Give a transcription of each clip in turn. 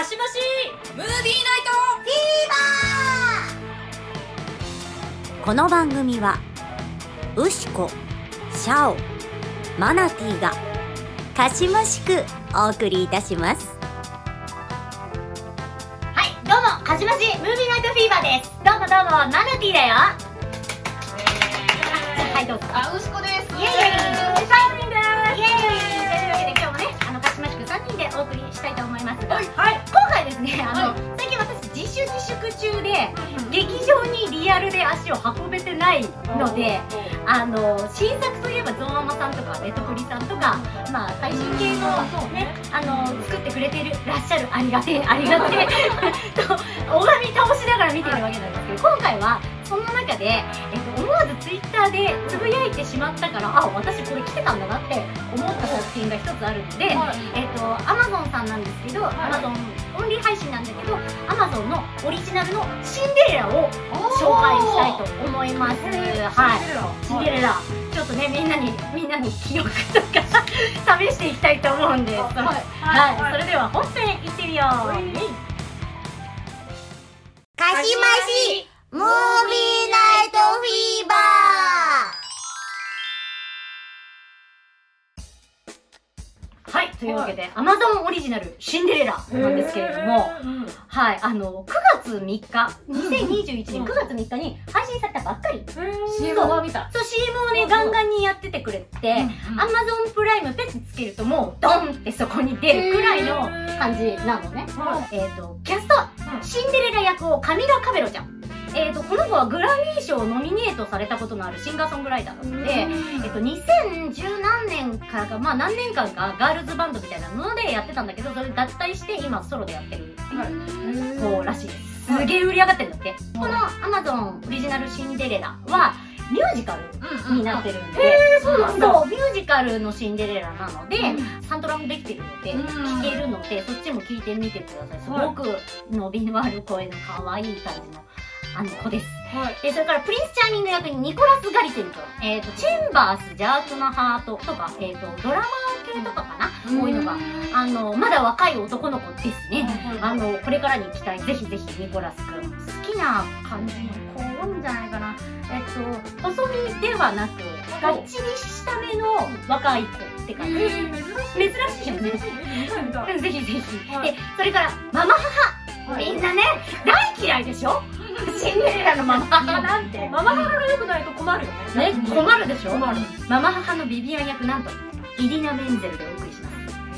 かしましムービーナイトフィーバーこの番組はウシコシャオマナティーがかしましくお送りいたしますはい、どうも、はじまし、ムービーナイトフィーバーです。どうもどうも、マナティーだよ。はい、どうぞ。あ、うしこですイエイイエイ3人ですイエイというわけで今日もね、あの、かしましく3人でお送りしたいと思いますが、はい今回ですね、あの、最近私自主自粛中で、劇場にリアルで足を運べてないので、あの、新作といえばゾンアマさんとか、ネットフリさんとか、まあ、配信系の、ね、あの、作ってくれてる、らっしゃる、ありがてえ、ありがてえ、と、拝み倒しながら見てるわけなんですけど、今回は、その中で、えっと、思わずツイッターでつぶやいてしまったから、あ、私これ来てたんだなって思った作品が一つあるので、えっと、アマゾンさんなんですけど、アマゾンオンリー配信なんだけど、アマゾンのオリジナルのシンデレラを紹介したいと思います。はい。シンデレラ。ちょっとね、みんなに、みんなに記憶とか 試していきたいと思うんで、はい。はい。それでは本編いってみよう。かしましムービーナイトフィーバはい。というわけで、アマゾンオリジナルシンデレラなんですけれども、はい。あの、9月3日、2021年9月3日に配信されたばっかり。CM は見たそう、CM をね、ガンガンにやっててくれて、アマゾンプライムペッてつけるともうドンってそこに出るくらいの感じなのね。えっ、と、キャスト、シンデレラ役をカミラ・カベロちゃん。えっ、と、この子はグラミー賞ノミネートされたことのあるシンガーソングライターなので、えっと、2010何年からか、まあ何年間かガールズバンドみたいなのでやってたんだけど、それ脱退して今ソロでやってる子らしいです。すげえ売り上がってるんだって。この Amazon オリジナルシンデレラはミュージカルになってるんで、そうなんだ。ミュージカルのシンデレラなので、サントラもできてるので、うん聴けるので、そっちも聴いてみてください。すごく伸びのある声の可愛い感じの子です。で、それからプリンスチャーミング役にニコラス・ガリセン君、えっ、と、チェンバース邪悪なハートとか、えっ、と、ドラマ系とかかな、こういうのが、あの、まだ若い男の子ですね。あの、これからに期待、ぜひぜひニコラス君。好きな感じの子多いんじゃないかな。えっと、細身ではなく、がっちりした目の若い子って感じ。珍しいよね。ぜひぜひ。で、それから、ママ母。みんなね、大嫌いでしょ？シンデレラのママ母なんて。ママ母が良くないと困るよね。ね、困るでしょ？ママ母のビビアン役なんと、イディナ・メンゼルでお送り。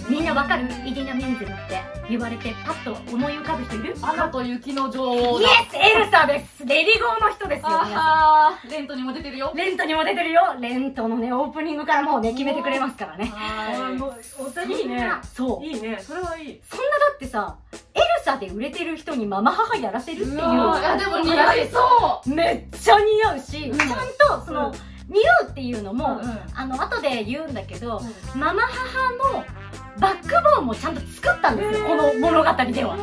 みんなわかる？イディナ・メンゼルって。言われてパッと思い浮かぶ人いる？アナと雪の女王イエスエルサです。レディゴーの人ですよ、あーレントにも出てるよ。ん。レントにも出てるよ。レントのね、オープニングからもうね、決めてくれますからね。はもう、お手いいね。そう。いいね。それはいい。そんなだってさ、エルサで売れてる人にママ母やらせるっていう。いやでも似合いそめっちゃ似合うし、うん。ちゃんとその、うん。似合うっていうのも、うんあの後で言うんだけど、ママ母のバックボーンもちゃんと作ったんですよ、この物語では。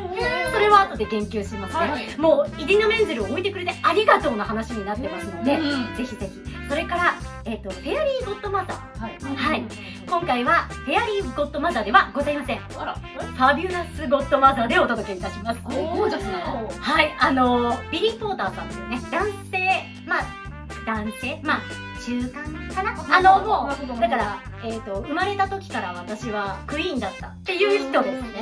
それは後で言及しますね。はいもう、イディナ・メンゼルを置いてくれてありがとうの話になってますので、うんぜひぜひ。それから、えっ、と、フェアリー・ゴッドマザー。はいはい。今回は、 Fairy Godmother ではございません。あら Fabulous Godmother でお届けいたします。ゴージャスなのはい、あのー、ビリー・ポーターさんというね、男性、まあ、男性、まあ、中間かな？あの、もう、だから、えっ、と、生まれた時から私はクイーンだったっていう人ですね。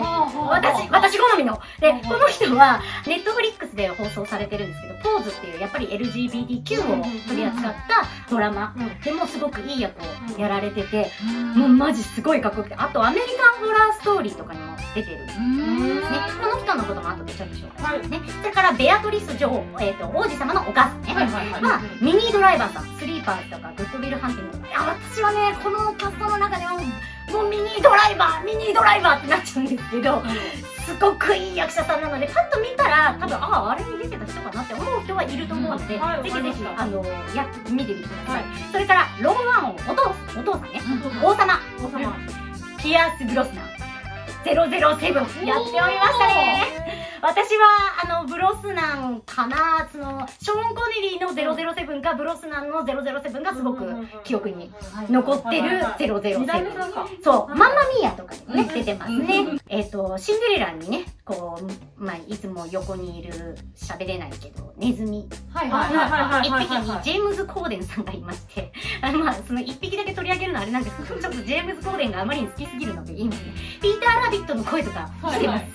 私、私好みの。で、この人は、ネットフリックスで放送されてるんですけど、ポーズっていう、やっぱり LGBTQ を取り扱ったドラマでもすごくいい役をやられてて、もうマジすごいかっこよくて、あとアメリカンホラーストーリーとかにも出てる。ね、この人のことも後でちょっと紹介しますね。それから、ベアトリス女王、えっ、と、王子様のお母さん。ね。ミニードライバーさん、スリーパーズとか、グッドウィルハンティングとか。私はね、このキャストの中では、もうミニードライバー、ミニードライバーってなっちゃうんですけど、すごくいい役者さんなので、パッと見たら、多分、ああ、あれに出てた人かなって思う人はいると思うので、うんはいぜひぜひあの、やって見てみてください。はいそれから、ローンワン王、お父お父さんね、王様、王様。ピアース・ブロスナー。007やっておりましたね。私は、あの、ブロスナンかな、その、ショーン・コネリーの007か、ブロスナンの007がすごく記憶に残ってる二代目さん007。か。そう、マンマミーヤとかにもね、出てますね。えっと、シンデレラにね、こう、まあ、いつも横にいる喋れないけどネズミ。はいはいはいはい一はい。匹にジェームズ・コーデンさんがいまして、あのまあ、その一匹だけ取り上げるのはあれなんですけど、ちょっとジェームズ・コーデンがあまりに好きすぎるので言いますね。ピーター・ラビットの声とかしてます。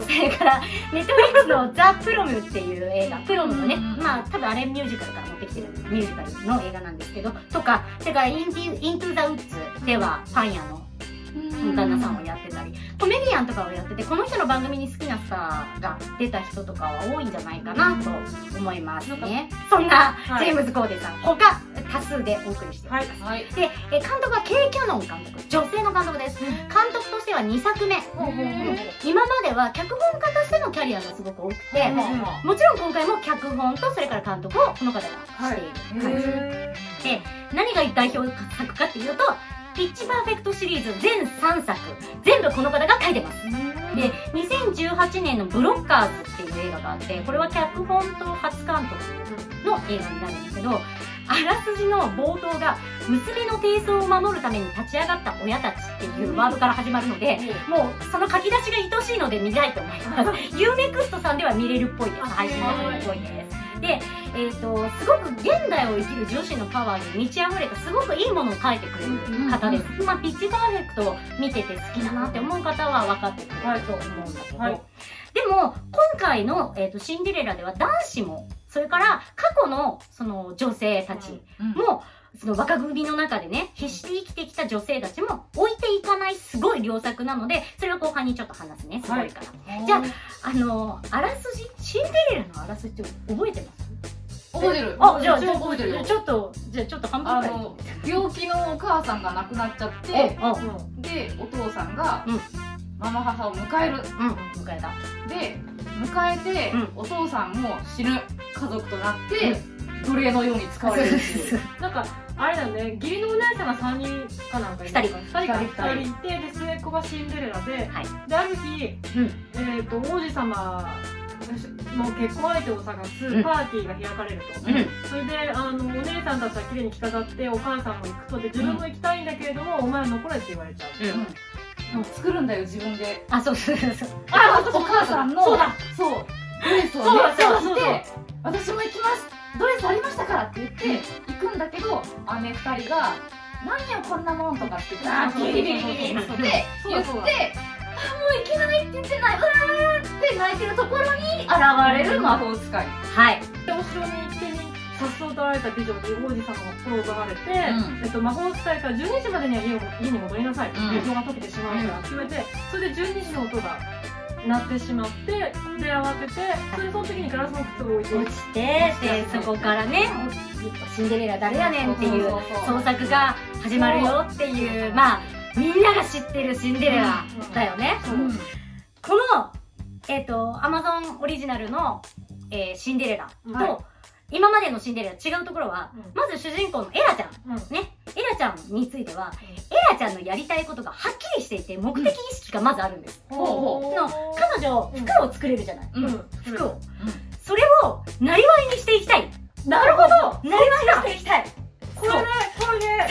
それから、ネットフリックスのザ・プロムっていう映画、プロムのね、うんまあ多分あれミュージカルから持ってきてるミュージカルの映画なんですけど、とか、それからインイントゥ・ザ・ウッズではパン屋の旦那さんをやってたり、コメディアンとかをやってて、この人の番組に好きなスターが出た人とかは多いんじゃないかなと思いますね。そんなはい。ジェームズ・コーデンさん、他多数でお送りしております。はい。はい。で、え監督は K・ キャノン監督、女性の監督です。監督としては2作目。今までは脚本家としてのキャリアがすごく多くて、うん。もちろん今回も脚本とそれから監督をこの方がしている感じ。へ何が代表作かっていうと、ピッチパーフェクトシリーズ全3作、全部この方が書いてます。ーで、2018年のブロッカーズっていう映画があって、これは脚本と初監督の映画になるんですけど、あらすじの冒頭が、娘の低層を守るために立ち上がった親たちっていうワードから始まるので、もうその書き出しが愛しいので見たいと思います。UNEXT さんでは見れるっぽいです。配信で見れるっぽいです。で、えっ、と、すごく現代を生きる女子のパワーに満ち溢れたすごくいいものを書いてくれる方です。まあ、ピッチパーフェクトを見てて好きだなって思う方は分かってくれると思うんだけど、はい。でも、今回の、えー、とシンデレラでは男子も、それから過去のその女性たちも、その若組の中でね、必死で生きてきた女性たちも置いていかないすごい良作なので、それを後半にちょっと話すね、すごいから。じゃあ、あのあらすじシンデレラのあらすじって覚えてます？覚えてる。あ、じゃあ、ちょ覚えてるよ。ちょっと、じゃあちょっと半分あくらい。の病気のお母さんが亡くなっちゃっおてでお父さんがうん。ママ母を迎える。うん、迎えた。で迎えて、うん。お父さんも死ぬ。家族となって、奴隷のように使われるっていう。なんかあれだよね。義理のお姉さんが3人かなんかいる二人。2人か。二人。2人いてで末っ子がシンデレラで、はい。である日、うん。えっ、と王子様の結婚相手を探すうんパーティーが開かれると、うん。それであのお姉さんたちは綺麗に着飾ってお母さんも行くとで自分も行きたいんだけれども、お前は残れって言われちゃう、うん。でも作るんだよ自分で。あ、そうそうそうそう。あお母さんのそう。だそう。ドレスをそう。だねそう。だそう。だ着て私も行きますドレスありましたからって言って行くんだけど姉二人が何よこんなもんとかって言ってあービリビリビリって言ってう行けないって言ってない？うわーって泣いてるところに現れる魔法使い。はい。でお城に行ってにさっそうとられた美女に王子様が心を奪われて、うん。えっと、魔法使いから12時までには家を家に戻りなさい。と、うん。予報が解けてしまうからって言われてそれで12時の音が鳴ってしまってで慌ててそれでその時にガラスの靴を置いて落ちて、で、そこからね、シンデレラ誰やねんっていう。創作が始まるよっていう、まあ、みんなが知ってるシンデレラだよね。この、えっ、と、アマゾンオリジナルの、えーシンデレラと、はい今までのシンデレラ違うところは、うんまず主人公のエラちゃん。うんね。エラちゃんについては、エラちゃんのやりたいことがはっきりしていて、目的意識がまずあるんです。ほうほの彼女、うん服を作れるじゃない。服を。それを、なりわいにしていきたい。なるほどなりわいにしていきたい。これねこれね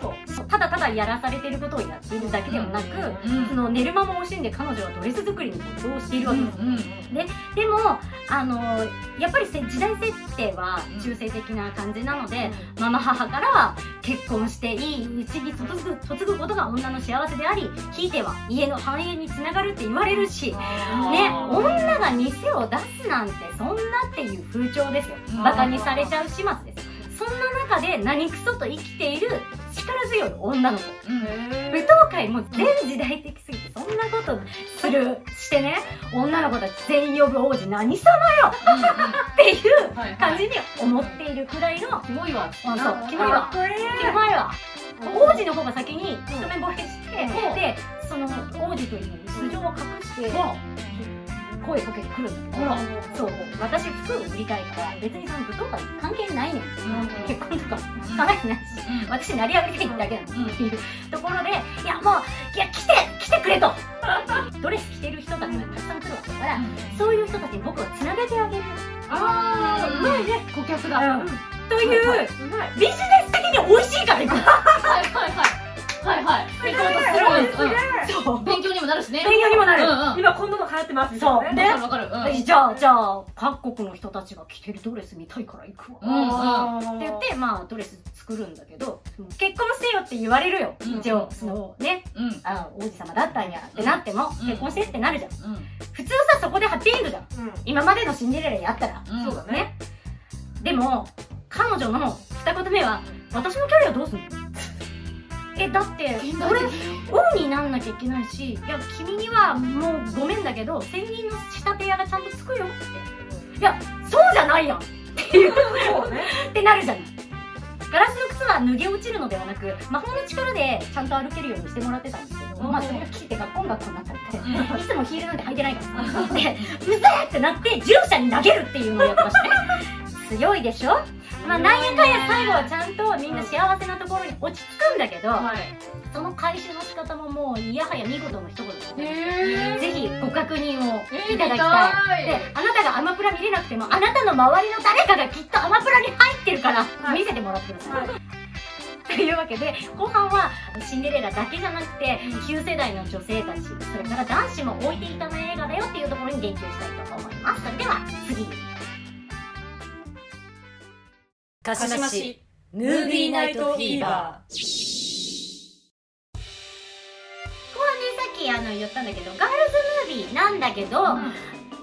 そう。ただただやらされていることをやっているだけではなく、うんその寝る間も惜しんで彼女はドレス作りに没頭しているわけです。うんでも、あのやっぱりせ時代設定は中性的な感じなので、ママ母からは結婚していいうちに嫁ぐ嫁ぐことが女の幸せでありひいては家の繁栄につながるって言われるし、ね、女が店を出すなんてそんなっていう風潮ですよ。うん。バカにされちゃう始末です。そんな中で何クソと生きている力強い女の子。へ舞踏会も全時代的すぎてそんなことするしてね。女の子たち全員呼ぶ王子何様よ。っていう感じに思っているくらいの。キモいわ。あそう。キモいわ。キモいわ。王子の方が先に一目惚れして、うん。でその王子という素性を隠して声かけてくるんだけどそう。私服を売りたいから別にその舞踏会関係ないねん。結婚とか考えてないし私成り上がりたいだけなのっていう。ところでいやもういや来て来てくれと。ドレス着てる人たちがたくさん来るわけだからそういう人たちに僕はつなげてあげる。ああうまいね顧客だといううまい。ビジネス的に美味しいから行くはいはいはいはいはい。行こうとするんですそう。勉強にもなるしね。勉強にもなる。うんうん。今こんなの流行ってます。そう。ね。わかるわかる。うん。じゃあじゃあ各国の人たちが着てるドレス見たいから行くわ、うんうん。あーって言ってまあドレス作るんだけど結婚してよって言われるよ、うん一応そのね。うん。あ王子様だったんやってなっても、うん。結婚してってなるじゃん。うん。普通さそこでハッピーエンドじゃん。うん。今までのシンデレラやったら。うん。そうだね。ね。でも彼女の二言目は私のキャリアどうすんの？えだって俺的王になんなきゃいけないしいや君にはもうごめんだけど専任の仕立て屋がちゃんとつくよって。いやそうじゃないやんっていうそうね。ってなるじゃないガラスの靴は脱げ落ちるのではなく魔法の力でちゃんと歩けるようにしてもらってたんですけど、うん。まあそれが切って学校学校になっちゃって、うん。いつもヒールなんて履いてないからさ。でうぜえってなって従者に投げるっていうのをやってました。ね強いでしょ？まあなんやかんや最後はちゃんとみんな幸せなところに落ち着くんだけど、はいその回収の仕方ももういやはや見事の一言ですぜひご確認をえーいただきたい。見たいで、あなたがアマプラ見れなくても、あなたの周りの誰かがきっとアマプラに入ってるから、はい見せてもらってください。はいというわけで、後半はシンデレラだけじゃなくて、旧世代の女性たち、それから男子も置いていかない映画だよっていうところに言及したいと思います。それでは、次。鹿鹿島市ムービーナイトフィーバ後半ね、さっきあの言ったんだけど、ガールズムービーなんだけど、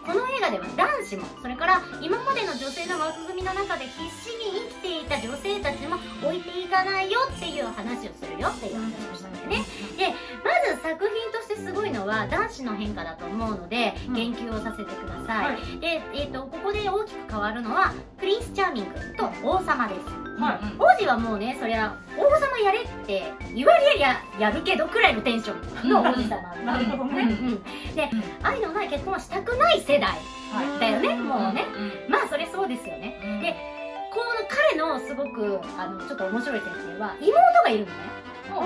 この映画では男子もそれから今までの女性の枠組みの中で必死に生きていた女性たちも置いていかないよっていう話をするよっていう話をしたんだよね。でまず作品としてすごいのは男子の変化だと思うのでうん。言及をさせてください、はい。で、えー、とここで大きく変わるのはプリンスチャーミングと王様ですはい。王子はもうねそりゃ王様やれって言われりゃやるけどくらいのテンションの王子様。なるほどね。で愛のない結婚はしたくない世代。はい。だよねもうね。うん。まあそれそうですよね。うん。でこの彼のすごくあのちょっと面白い設定は妹がいるのね。で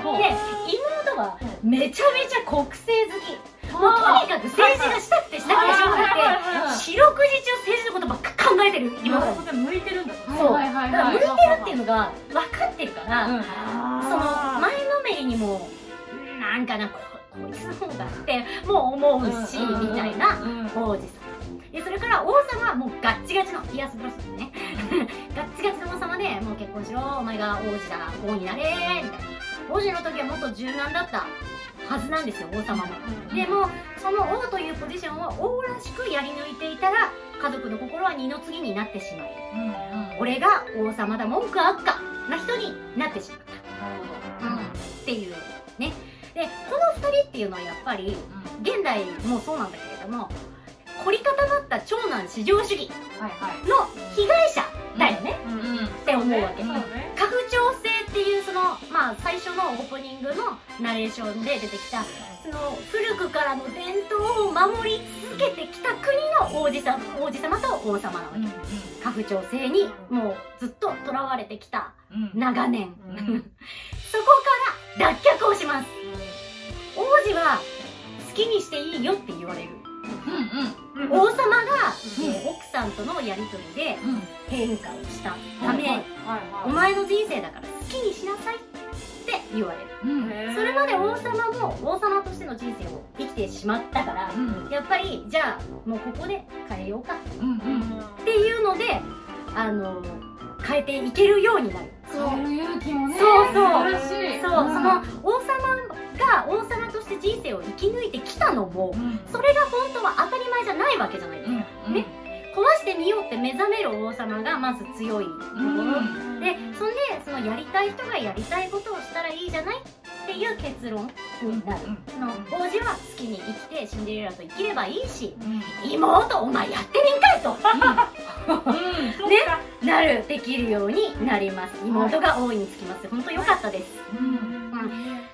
妹はめちゃめちゃ国政好き。もうとにかく政治がしたくてしたくてしょうがなくて四六時中政治のことばっか考えてる妹なのなるほど向いてるんだ。そう。向いてるっていうのが分かってるから、うん。その前のめりにもうんなんかなここいつの方がってもう思うし、みたいなうん。王子様。でそれから王様はもうガッチガチのピアスブロスね。ガッチガチの王様でもう結婚しろお前が王子だ王になれみたいな。王子の時はもっと柔軟だったはずなんですよ王様もでもその王というポジションを王らしくやり抜いていたら家族の心は二の次になってしまい俺が王様だ文句あっかな人になってしまった、うん、っていうね。でこの2人っていうのはやっぱり現代もそうなんだけれども凝り固まった長男至上主義の被害者だよね、うんうんって思うわけ、ね家父長制っていうそのまあ最初のオープニングのナレーションで出てきたその古くからの伝統を守り続けてきた国の王子様王子様と王様なわけ。家父長制にもうずっととらわれてきた長年、うん。そこから脱却をします。王子は好きにしていいよって言われる。うん王様が、うん。えー奥さんとのやり取りでうん。変化をしたため、お前の人生だから好きにしなさいって言われる。うん。それまで王様も王様としての人生を生きてしまったからうん。やっぱりじゃあもうここで変えようか。っていうのであの変えていけるようになる。変える勇気もね。そうそう。素晴らしい。そう、その王様が王様として人生を生き抜いてきたのもうん。それが本当は当たり前じゃないわけじゃないですか、うん。ね壊してみようって目覚める王様がまず強いところ、でそんでそのやりたい人がやりたいことをしたらいいじゃないっていう結論になる、その王子は好きに生きてシンデレラと生きればいいし妹お前やってみんかいと。そうか。なるできるようになります。妹が大いにつきます。本当良かったです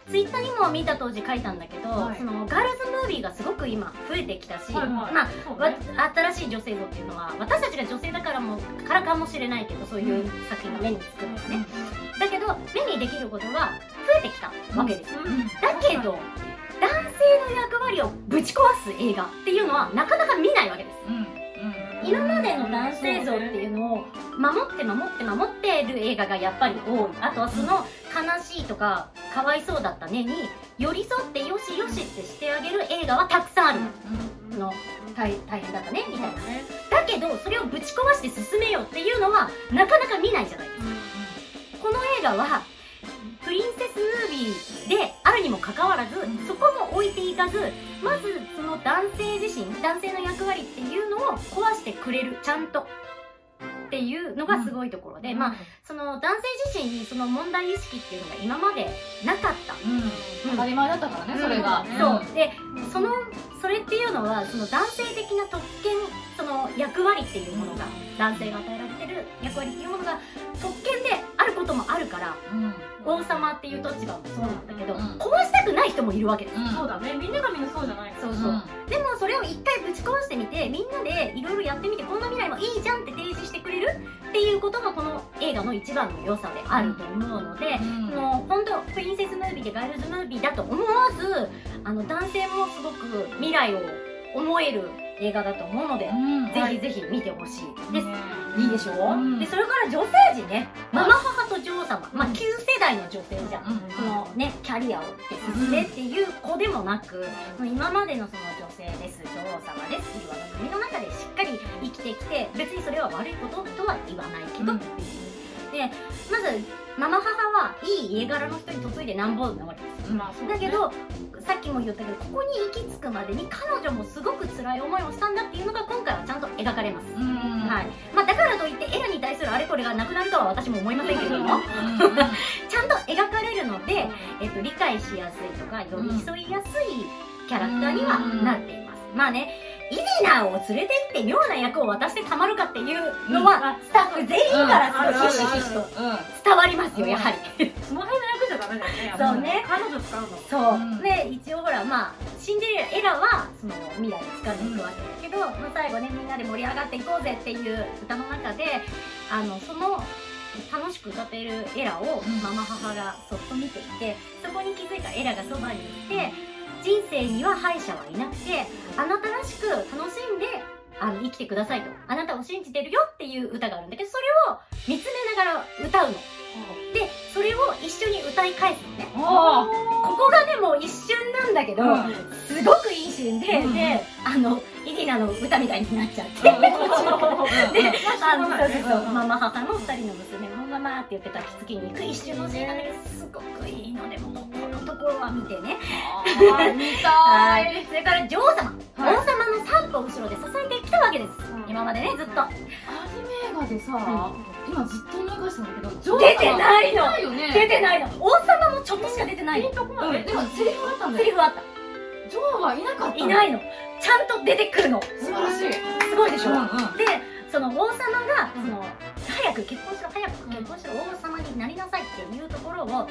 ツイッターにも見た当時書いたんだけど、はい。そのガールズムービーがすごく今増えてきたし、はいはい。まあね。新しい女性像っていうのは私たちが女性だからもからかもしれないけどそういう作品が目につくのはね、だけど目にできることが増えてきた。わけですよ、うん。だけど男性の役割をぶち壊す映画っていうのはなかなか見ないわけです今までの男性像っていうのを守って守って守ってる映画がやっぱり多い。あとはその悲しいとかかわいそうだったねに寄り添ってよしよしってしてあげる映画はたくさんある。の大大変だったねみたいな。ね。だけどそれをぶち壊して進めようっていうのはなかなか見ないじゃないですか。この映画はプリンセスムービーであるにもかかわらずそこも置いていかずまずその男性自身男性の役割っていうのを壊してくれるちゃんと。っていうのがすごいところで、まあその男性自身にその問題意識っていうのが今までなかった。うん。当たり前だったからねそれが。そう。でそのそれっていうのはその男性的な特権その役割っていうものが男性が与えられてる役割っていうものが特権でこともあるからうん。王様っていう立場もそうなんだけど、うん。壊したくない人もいるわけです、そうだね。みんながみんなそうじゃない。そうそう、でもそれを一回ぶち壊してみてみんなでいろいろやってみてこんな未来もいいじゃんって提示してくれるっていうことがこの映画の一番の良さであると思うので、うん。その本当プリンセスムービーでガールズムービーだと思わずあの男性もすごく未来を思える映画だと思うので、うん。ぜひぜひ見てほしいです、ねいいでしょ、うん。でそれから女性陣ね。ママ母と女王様、まあ旧世代の女性じゃん、うんこのねキャリアをって進めっていう子でもなく、今までのその女性です女王様ですっていう輪の組の中でしっかり生きてきて別にそれは悪いこととは言わないけどうん。っていう、でまずママ母はいい家柄の人に嫁いでなんぼなわけですよ。まあね。だけどさっきも言ったけどここに行き着くまでに彼女もすごく辛い思いをしたんだっていうのが今回はちゃんと描かれます、うんはい。まあ、だからといってエラに対するあれこれがなくなるとは私も思いませんけれども。ちゃんと描かれるので、えっと、理解しやすいとか寄り添いやすいキャラクターにはなっています、まあねイディナーを連れて行って妙な役を渡してたまるかっていうのは、スタッフ全員からすごいひしひしと伝わりますよ、やはり。その辺の役じゃダメだよねそうね。彼女使うの。そう、うん。で一応ほらまあシンデレラエラはその未来に近づくわけだけど、まあ、最後ねみんなで盛り上がっていこうぜっていう歌の中であのその楽しく歌っているエラをうん。ママ母がそっと見ていてそこに気づいたエラがそばにいて人生には敗者はいなくてあなたらしく楽しんであの生きてくださいと。あなたを信じてるよっていう歌があるんだけどそれを見つめながら歌うの。でそれを一緒に歌い返すのね。あここがねもう一瞬なんだけど、うん。すごくいいシーンで、うんであのイディナの歌みたいになっちゃって、であのそうそうそうママ母の二人の娘もママって言ってた着付けに行く一瞬のシーンなんだけどすごくいいの。でもうころは見てね。見た はい。いそれから女王様、はい。王様の三歩後ろで支えてきたわけです、うん。今までねずっと。アニメ映画でさ今ずっと思い出したんだけど出てないの。出てないの。王様もちょっとしか出てないの。ピンとこないうん。でもセリフあったんだよ。セリフあった。ジョーはいなかったいないの。ちゃんと出てくるの。素晴らしい。すごいでしょ、うんうん。でその王様がその早く結婚しろ早く結婚しろ王様になりなさいっていうところを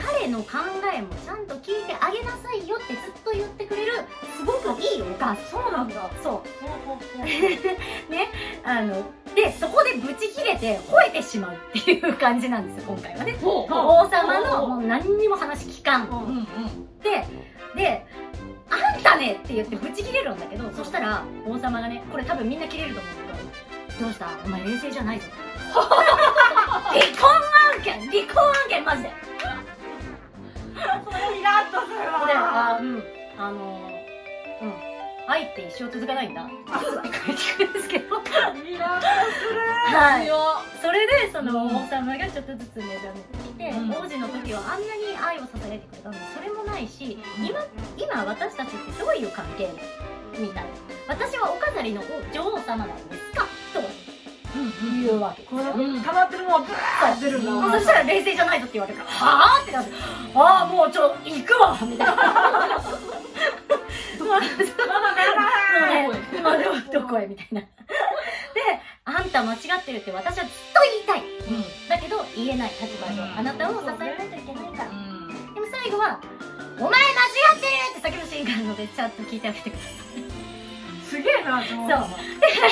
彼の考えもちゃんと聞いてあげなさいよってずっと言ってくれるすごくいいお母さん。そうなんだ。そう。ほうほうほう。あのでそこでブチ切れて吠えてしまうっていう感じなんですよ今回はね。王様のもう何にも話聞かん。うんうんでで「あんたね!」って言ってブチ切れるんだけどそしたら王様がねこれ多分みんな切れると思うけど「どうした？お前冷静じゃないぞ」離婚案件！離婚案件！マジで。でイラッとするわ。あうん。あのうん。愛って一生続かないんだ。って書いてくるんですけど。イラッとはい。強それでそのうん。王様がちょっとずつ目覚めてきて、うん。王子の時はあんなに愛を支えてくれたの。にそれもないしうん。今今私たちってどういう関係。みたいな。私はお飾りの女王様なんです言うわけうん。溜まってるもんブワーって出るんだうん。そしたら冷静じゃないぞって言われるからはあってなってああもうちょ行くわみたいな。まだまだもうね今ではどこへみたいなであんた間違ってるって私はずっと言いたい。だけど言えない立場上うん。あなたを支えないといけないからうん。でも最後は「お前間違ってる!」って叫ぶシーンがあるのでちゃんと聞いてあげてくださいすげえなそう。そう。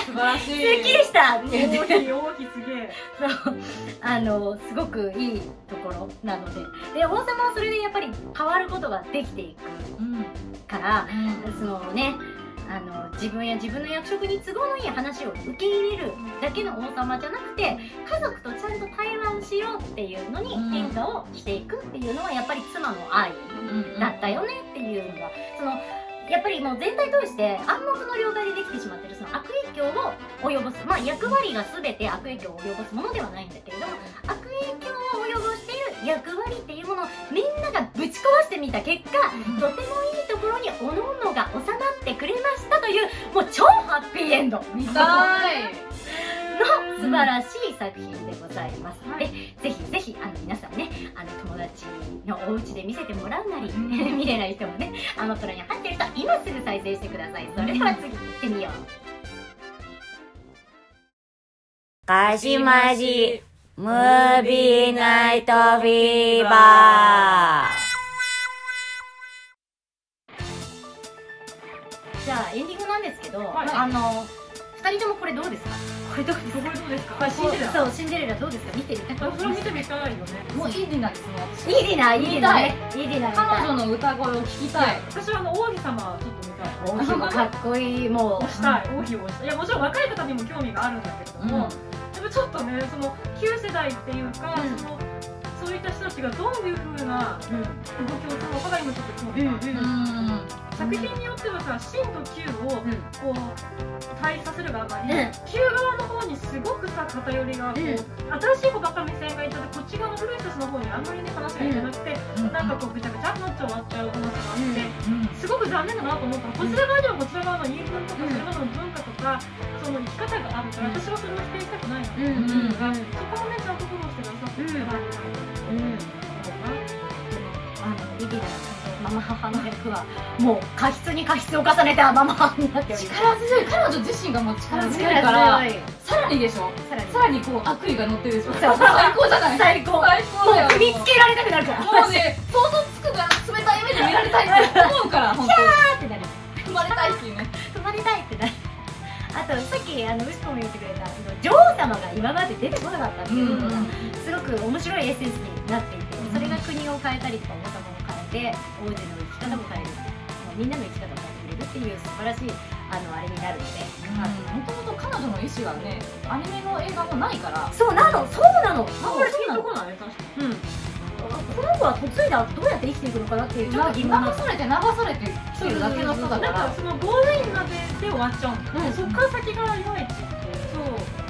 素晴らしすいっきりした。って言って大きい大きいすげえそう。あのすごくいいところなので。で王様はそれでやっぱり変わることができていくうんからうん。そのねあの自分や自分の役職に都合のいい話を受け入れるだけの王様じゃなくて家族とちゃんと対話をしようっていうのにうん。変化をしていくっていうのはやっぱり妻の愛だったよねっていうのがそのやっぱりもう全体通して暗黙の了解でできてしまってるその悪影響を及ぼす。まあ役割が全て悪影響を及ぼすものではないんだけれども悪影響を及ぼしている役割っていうものをみんながぶち壊してみた結果とてもいいところに各々が収まってくれましたというもう超ハッピーエンド。見たいの素晴らしい作品でございます。ので、はぜひぜひあの皆さんねあの友達のお家で見せてもらうなり、うん。見れない人もねアマプラに入ってる人は今すぐ再生してください。それでは次行ってみよう。かしまじ、ムービーナイトフィーバじゃあエンディングなんですけど、はい。あの二人ともこれどうですか？これどうですどこかどうですか？これシンデレラ。そうシンデレラどうですか？見てみたいあそれ見てみたいよね。もういいディナーですね。私いいディナーいいディナーね。いいディナ彼女の歌声を聞きたい。私はあの王妃様ちょっと見たい。王妃もかっこいい。もう押したい。王妃を押したい。いやもちろん若い方にも興味があるんだけれども、やっぱちょっとねその旧世代っていうか、うん。そのそういった人たちがどういう風な動きをするのかが今ちょっと興味がある、うん作品によってはさ真と旧をうん。こう対比させるがあまり、うん。旧側の方にすごくさ偏りがこう、うん。新しい子ばっか目線がいたでこっち側の古い人たちの方にあんまりね話がいかなくて、なんかこうぐちゃぐちゃになっちゃう終わっちゃう話があって、すごく残念だなと思ったの。こちら側にはこちら側の言い分とか、それまでの文化とかその生き方があるから、うん私はそれを否定したくないの、うんうんがそこをねちゃんとフォローしてくださってるから、うん。あのリディナのママ母の役はもう過失に過失を重ねたママ母になっており力強い。彼女自身がもう力強いからさらにでしょ？さらに。さらにこう悪意が乗ってるでしょ？最高じゃない？最高。も最高だよ。う踏みつけられたくなるから。もうね想像つくから冷たい目で見られたいって思うから 本当に。あーってなる。生まれたいっていうね。泊まりたいってなる。あとさっきあのウシコも言ってくれた女王様が今まで出てこなかったっていうのが、すごく面白いエッセンスになっていてそれが国を変えたりとか王様を変えて王子の生き方も変える。もうみんなの生き方を変えてくれるっていう素晴らしいあのあれになるので、もともと彼女の意思がねアニメの映画もないから。そうなの。そうなの。あこれピンとこない確かに、うん。この子は嫁いだ後どうやって生きていくのかなっていうちょっと流疑問がされて流されてきてるだけの人だかなんらかそのゴールインまでで終わっちゃう。の、うん。そっから先がいまいちってそう。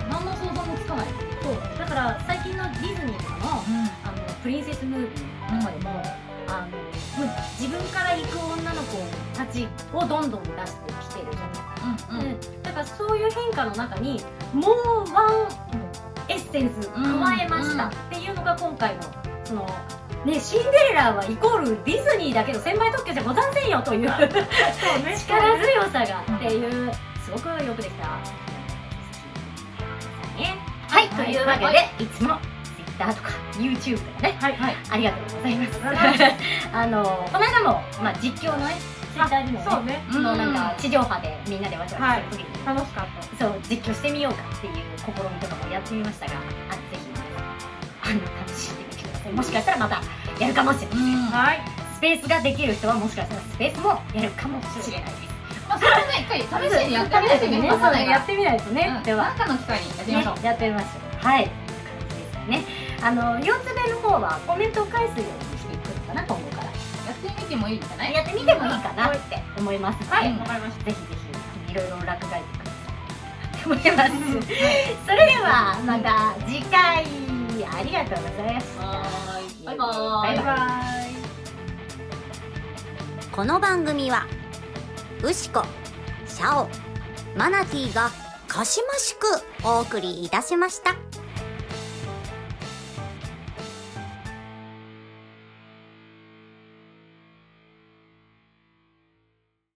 何の想像もつかない。そう。だから最近のディズニーとかのあのプリンセスムービーとかでも、あのもう自分から行く女の子たちをどんどん出してきてるじゃない、うんうん。だからそういう変化の中にもうワンエッセンス加えましたっていうのが今回のそのねシンデレラはイコールディズニーだけど千倍特許じゃござんせんよというそうね。力強さがっていうすごくよくできた。ね。はい、というわけで、、はいつも Twitter とか YouTube とかね。はい。はい。ありがとうございます。あのこの間も、まあ、実況のね Twitter にもねそうね。そのなんか地上波でみんなでわちゃわちゃする時に、楽しかった。そう実況してみようかっていう試みとかもやってみましたがあぜひあの試してみてください。もしかしたらまたやるかもしれません。はい。スペースができる人はもしかしたらスペースもやるかもしれないです。まあそれをね一回試しにやってみないとね。やってみないとね、う。んではなんかの機会にやってみましょう。ね、やってみましょう。はい。こんな感じですねあの四つ目の方はコメントを返すようにしていくのかな今後から。やってみてもいいんじゃない？やってみてもいいかなって思いますので、はい。ぜわかりましたひぜひいろいろ落書いてくださいと思います、それではまた次回ありがとうございました。バイバーイ。バイバイ。この番組はウシコシャオマナティがかしましくお送りいたしました